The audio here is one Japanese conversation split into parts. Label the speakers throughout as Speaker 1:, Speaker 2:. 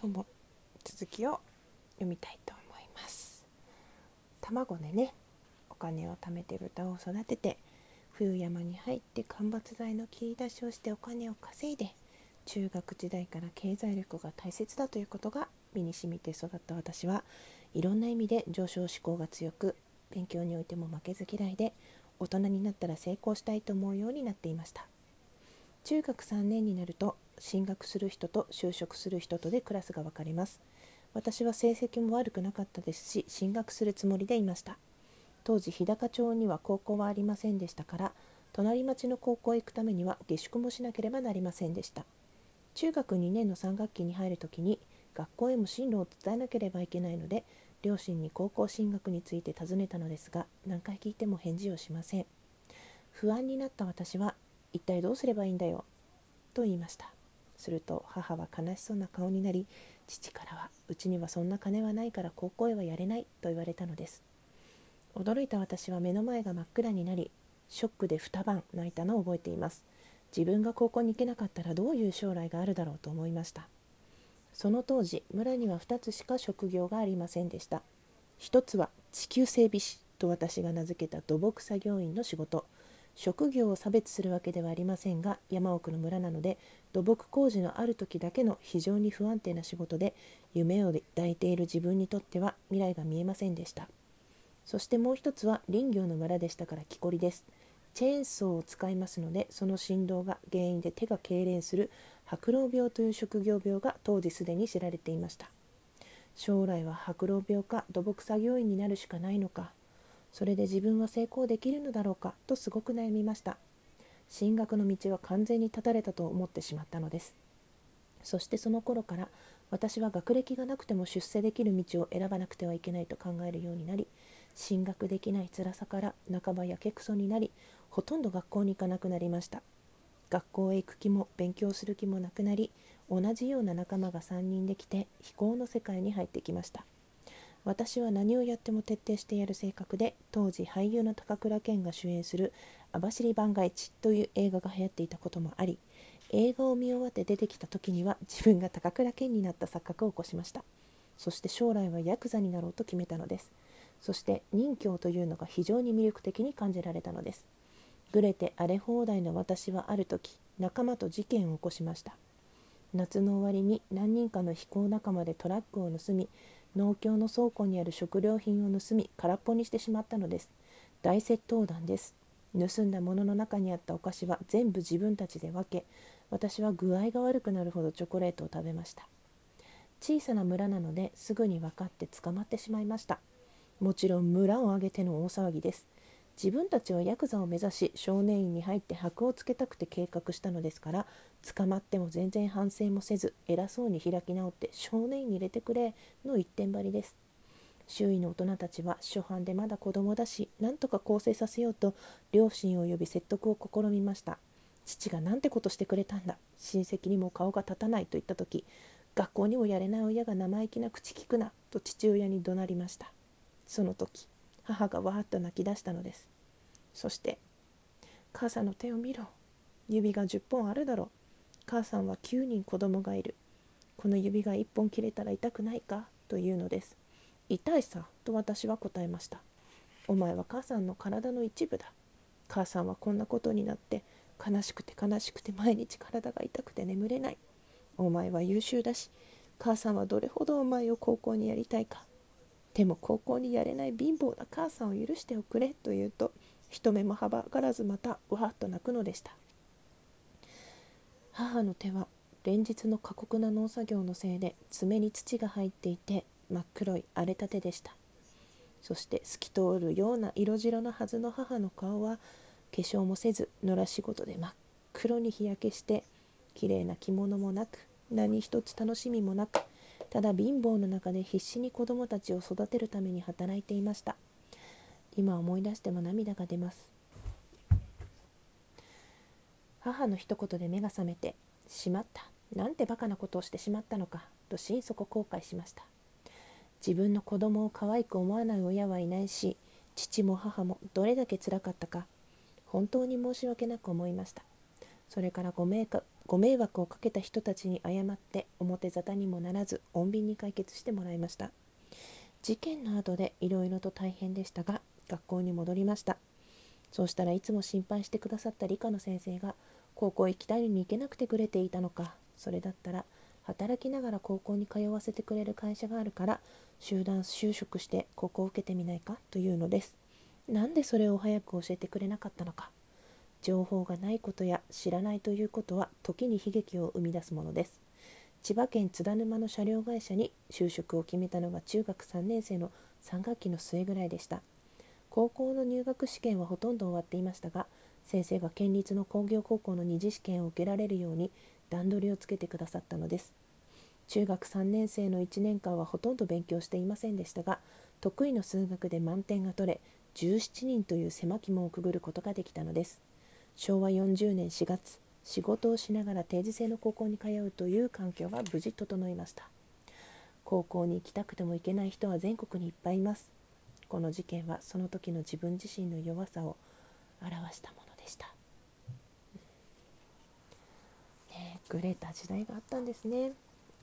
Speaker 1: 今日も続きを読みたいと思います。卵でねお金を貯めて豚を育てて冬山に入って間伐材の切り出しをしてお金を稼いで中学時代から経済力が大切だということが身に染みて育った私はいろんな意味で上昇志向が強く勉強においても負けず嫌いで大人になったら成功したいと思うようになっていました。中学3年になると進学する人と就職する人とでクラスが分かれます。私は成績も悪くなかったですし進学するつもりでいました。当時日高町には高校はありませんでしたから隣町の高校へ行くためには下宿もしなければなりませんでした。中学2年の3学期に入る時に学校へも進路を伝えなければいけないので両親に高校進学について尋ねたのですが何回聞いても返事をしません。不安になった私は一体どうすればいいんだよと言いました。すると母は悲しそうな顔になり父からはうちにはそんな金はないから高校へはやれないと言われたのです。驚いた私は目の前が真っ暗になりショックで二晩泣いたのを覚えています。自分が高校に行けなかったらどういう将来があるだろうと思いました。その当時村には2つしか職業がありませんでした。1つは地球整備士と私が名付けた土木作業員の仕事。職業を差別するわけではありませんが山奥の村なので土木工事のある時だけの非常に不安定な仕事で夢を抱いている自分にとっては未来が見えませんでした。そしてもう一つは林業の村でしたから木こりです。チェーンソーを使いますのでその振動が原因で手が痙攣する白老病という職業病が当時すでに知られていました。将来は白老病か土木作業員になるしかないのかそれで自分は成功できるのだろうか？とすごく悩みました。進学の道は完全に断たれたと思ってしまったのです。そしてその頃から私は学歴がなくても出世できる道を選ばなくてはいけないと考えるようになり進学できない辛さから半ばやけくそになりほとんど学校に行かなくなりました。学校へ行く気も勉強する気もなくなり同じような仲間が3人できて非行の世界に入ってきました。私は何をやっても徹底してやる性格で当時俳優の高倉健が主演する「網走番外地」という映画が流行っていたこともあり映画を見終わって出てきた時には自分が高倉健になった錯覚を起こしました。そして将来はヤクザになろうと決めたのです。そして任教というのが非常に魅力的に感じられたのです。ぐれて荒れ放題の私はある時仲間と事件を起こしました。夏の終わりに何人かの飛行仲間でトラックを盗み農協の倉庫にある食料品を盗み空っぽにしてしまったのです。大窃盗団です。盗んだものの中にあったお菓子は全部自分たちで分け私は具合が悪くなるほどチョコレートを食べました。小さな村なのですぐに分かって捕まってしまいました。もちろん村を挙げての大騒ぎです。自分たちはヤクザを目指し少年院に入って箔をつけたくて計画したのですから捕まっても全然反省もせず偉そうに開き直って少年院に入れてくれの一点張りです。周囲の大人たちは初犯でまだ子供だし何とか更生させようと両親を呼び説得を試みました。父が何てことしてくれたんだ。親戚にも顔が立たないと言った時学校にもやれない親が生意気な口聞くなと父親に怒鳴りました。その時母がわーっと泣き出したのです。そして「母さんの手を見ろ。指が10本あるだろう。母さんは9人子供がいる。この指が1本切れたら痛くないか?」というのです。痛いさと私は答えました。お前は母さんの体の一部だ。母さんはこんなことになって悲しくて悲しくて毎日体が痛くて眠れない。お前は優秀だし母さんはどれほどお前を高校にやりたいか？でも高校にやれない貧乏な母さんを許しておくれと言うと人目もはばからずまたわーっと泣くのでした。母の手は連日の過酷な農作業のせいで爪に土が入っていて真っ黒い荒れた手でした。そして透き通るような色白のはずの母の顔は化粧もせず野良仕事で真っ黒に日焼けしてきれいな着物もなく何一つ楽しみもなくただ貧乏の中で必死に子供たちを育てるために働いていました。今思い出しても涙が出ます。母の一言で目が覚めて「しまった。なんてバカなことをしてしまったのか」と心底後悔しました。自分の子供を可愛く思わない親はいないし父も母もどれだけつらかったか本当に申し訳なく思いました。それからご迷ご迷惑をかけた人たちに謝って表沙汰にもならず穏便に解決してもらいました。事件の後でいろいろと大変でしたが学校に戻りました。そうしたらいつも心配してくださった理科の先生が高校行きたいのに行けなくてくれていたのかそれだったら働きながら高校に通わせてくれる会社があるから集団就職して高校を受けてみないかというのです。なんでそれを早く教えてくれなかったのか。情報がないことや知らないということは時に悲劇を生み出すものです。千葉県津田沼の車両会社に就職を決めたのが中学3年生の3学期の末ぐらいでした。高校の入学試験はほとんど終わっていましたが先生が県立の工業高校の二次試験を受けられるように段取りをつけてくださったのです。中学3年生の1年間はほとんど勉強していませんでしたが得意の数学で満点が取れ17人という狭き門をくぐることができたのです。昭和40年4月仕事をしながら定時制の高校に通うという環境が無事整いました。高校に行きたくても行けない人は全国にいっぱいいます。この事件はその時の自分自身の弱さを表したものでした、ね、グレた時代があったんですね。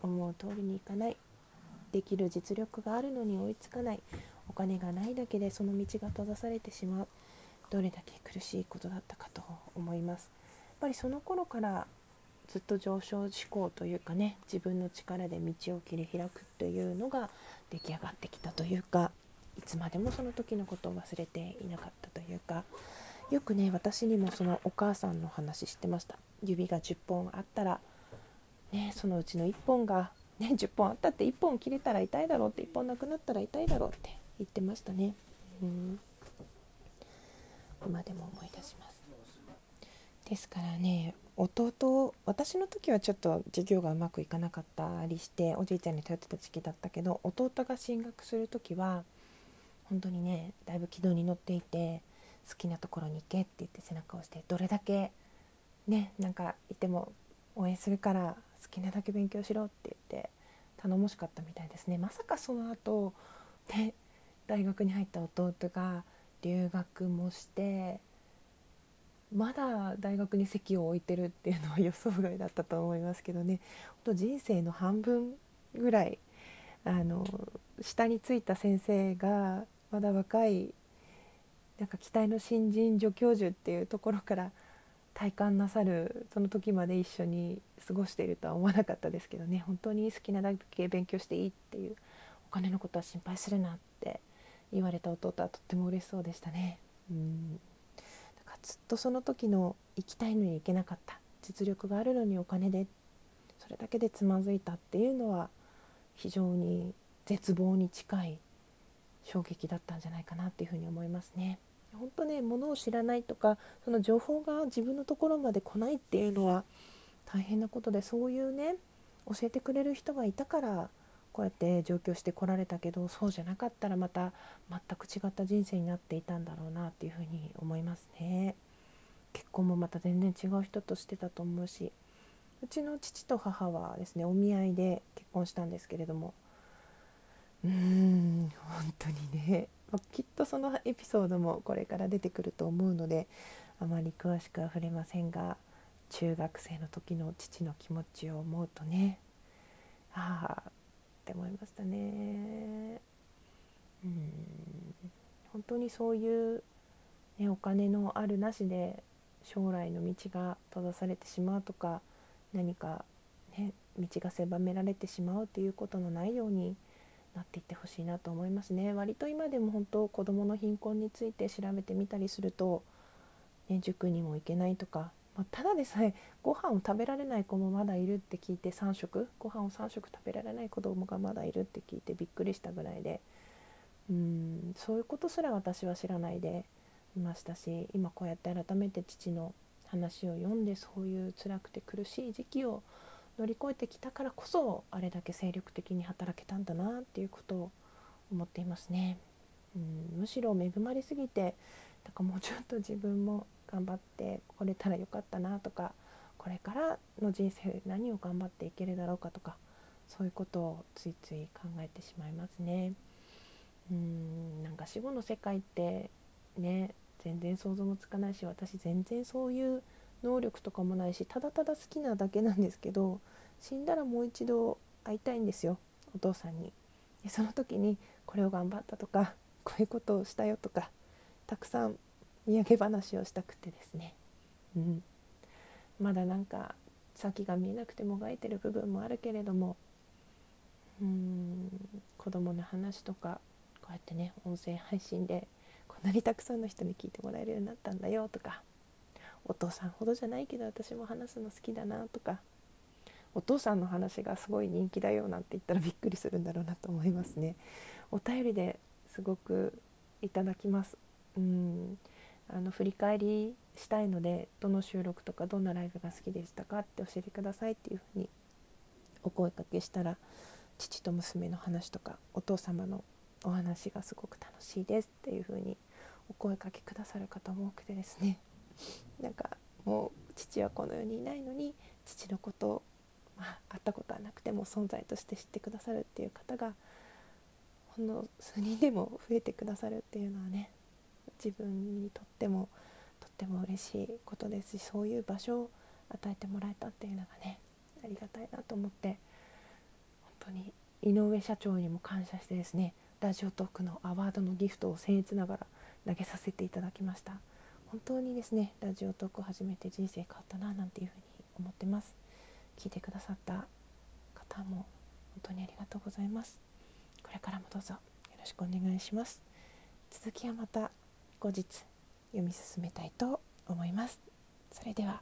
Speaker 1: 思う通りにいかない。できる実力があるのに追いつかない。お金がないだけでその道が閉ざされてしまう。どれだけ苦しいことだったかと思います。やっぱりその頃からずっと上昇志向というかね自分の力で道を切り開くというのが出来上がってきたというかいつまでもその時のことを忘れていなかったというかよくね私にもそのお母さんの話知ってました。指が10本あったらね、そのうちの1本が、ね、10本あったって1本切れたら痛いだろうって1本なくなったら痛いだろうって言ってましたね。うん。今でも思い出します。ですからね弟私の時はちょっと授業がうまくいかなかったりしておじいちゃんに頼ってた時期だったけど弟が進学する時は本当にねだいぶ軌道に乗っていて好きなところに行けって言って背中を押してどれだけねなんかいても応援するから好きなだけ勉強しろって言って頼もしかったみたいですね。まさかその後で大学に入った弟が留学もしてまだ大学に籍を置いてるっていうのは予想外だったと思いますけどね。本当人生の半分ぐらいあの下についた先生がまだ若いなんか期待の新人助教授っていうところから体感なさるその時まで一緒に過ごしているとは思わなかったですけどね。本当に好きなだけ勉強していいっていうお金のことは心配するなって言われた弟はとっても嬉しそうでしたね。うん。だからずっとその時の行きたいのに行けなかった。実力があるのにお金で。それだけでつまずいたっていうのは非常に絶望に近い衝撃だったんじゃないかなっていうふうに思いますね。本当ねものを知らないとかその情報が自分のところまで来ないっていうのは大変なことでそういうね教えてくれる人がいたからこうやって上京してこられたけどそうじゃなかったらまた全く違った人生になっていたんだろうなっていうふうに思いますね。結婚もまた全然違う人としてたと思うしうちの父と母はですねお見合いで結婚したんですけれどもうーん本当にねきっとそのエピソードもこれから出てくると思うのであまり詳しくは触れませんが中学生の時の父の気持ちを思うとねああって思いましたね。うん本当にそういう、ね、お金のあるなしで将来の道が閉ざされてしまうとか何か、ね、道が狭められてしまうっていうことのないようになっていってほしいなと思いますね。割と今でも本当子どもの貧困について調べてみたりすると、ね、塾にも行けないとか、まあ、ただでさえご飯を食べられない子もまだいるって聞いて3食？ご飯を3食食べられない子供がまだいるって聞いてびっくりしたぐらいでうんそういうことすら私は知らないでいましたし今こうやって改めて父の話を読んでそういう辛くて苦しい時期を乗り越えてきたからこそあれだけ精力的に働けたんだなっていうことを思っていますね。うんむしろ恵まれすぎてだからもうちょっと自分も頑張ってこれたらよかったなとかこれからの人生何を頑張っていけるだろうかとかそういうことをついつい考えてしまいますね。うんなんか死後の世界ってね全然想像もつかないし私全然そういう能力とかもないしただただ好きなだけなんですけど死んだらもう一度会いたいんですよお父さんに。でその時にこれを頑張ったとか こういうことをしたよとかたくさん土産話をしたくてですね、うん、まだなんか先が見えなくてもがいてる部分もあるけれどもうん子供の話とかこうやってね音声配信でこんなにたくさんの人に聞いてもらえるようになったんだよとかお父さんほどじゃないけど私も話すの好きだなとかお父さんの話がすごい人気だよなんて言ったらびっくりするんだろうなと思いますね。お便りですごくいただきます。うん。あの振り返りしたいのでどの収録とかどんなライブが好きでしたかって教えてくださいっていうふうにお声かけしたら父と娘の話とかお父様のお話がすごく楽しいですっていうふうにお声かけくださる方も多くてですね。なんかもう父はこの世にいないのに父のことを、まあ、会ったことはなくても存在として知ってくださるっていう方がほんの数人でも増えてくださるっていうのはね自分にとってもとっても嬉しいことですしそういう場所を与えてもらえたっていうのがねありがたいなと思って本当に井上社長にも感謝してですねラジオトークのアワードのギフトを僭越ながら投げさせていただきました。本当にですねラジオトークを始めて人生変わったななんていうふうに思ってます。聞いてくださった方も本当にありがとうございます。これからもどうぞよろしくお願いします。続きはまた後日読み進めたいと思います。それでは。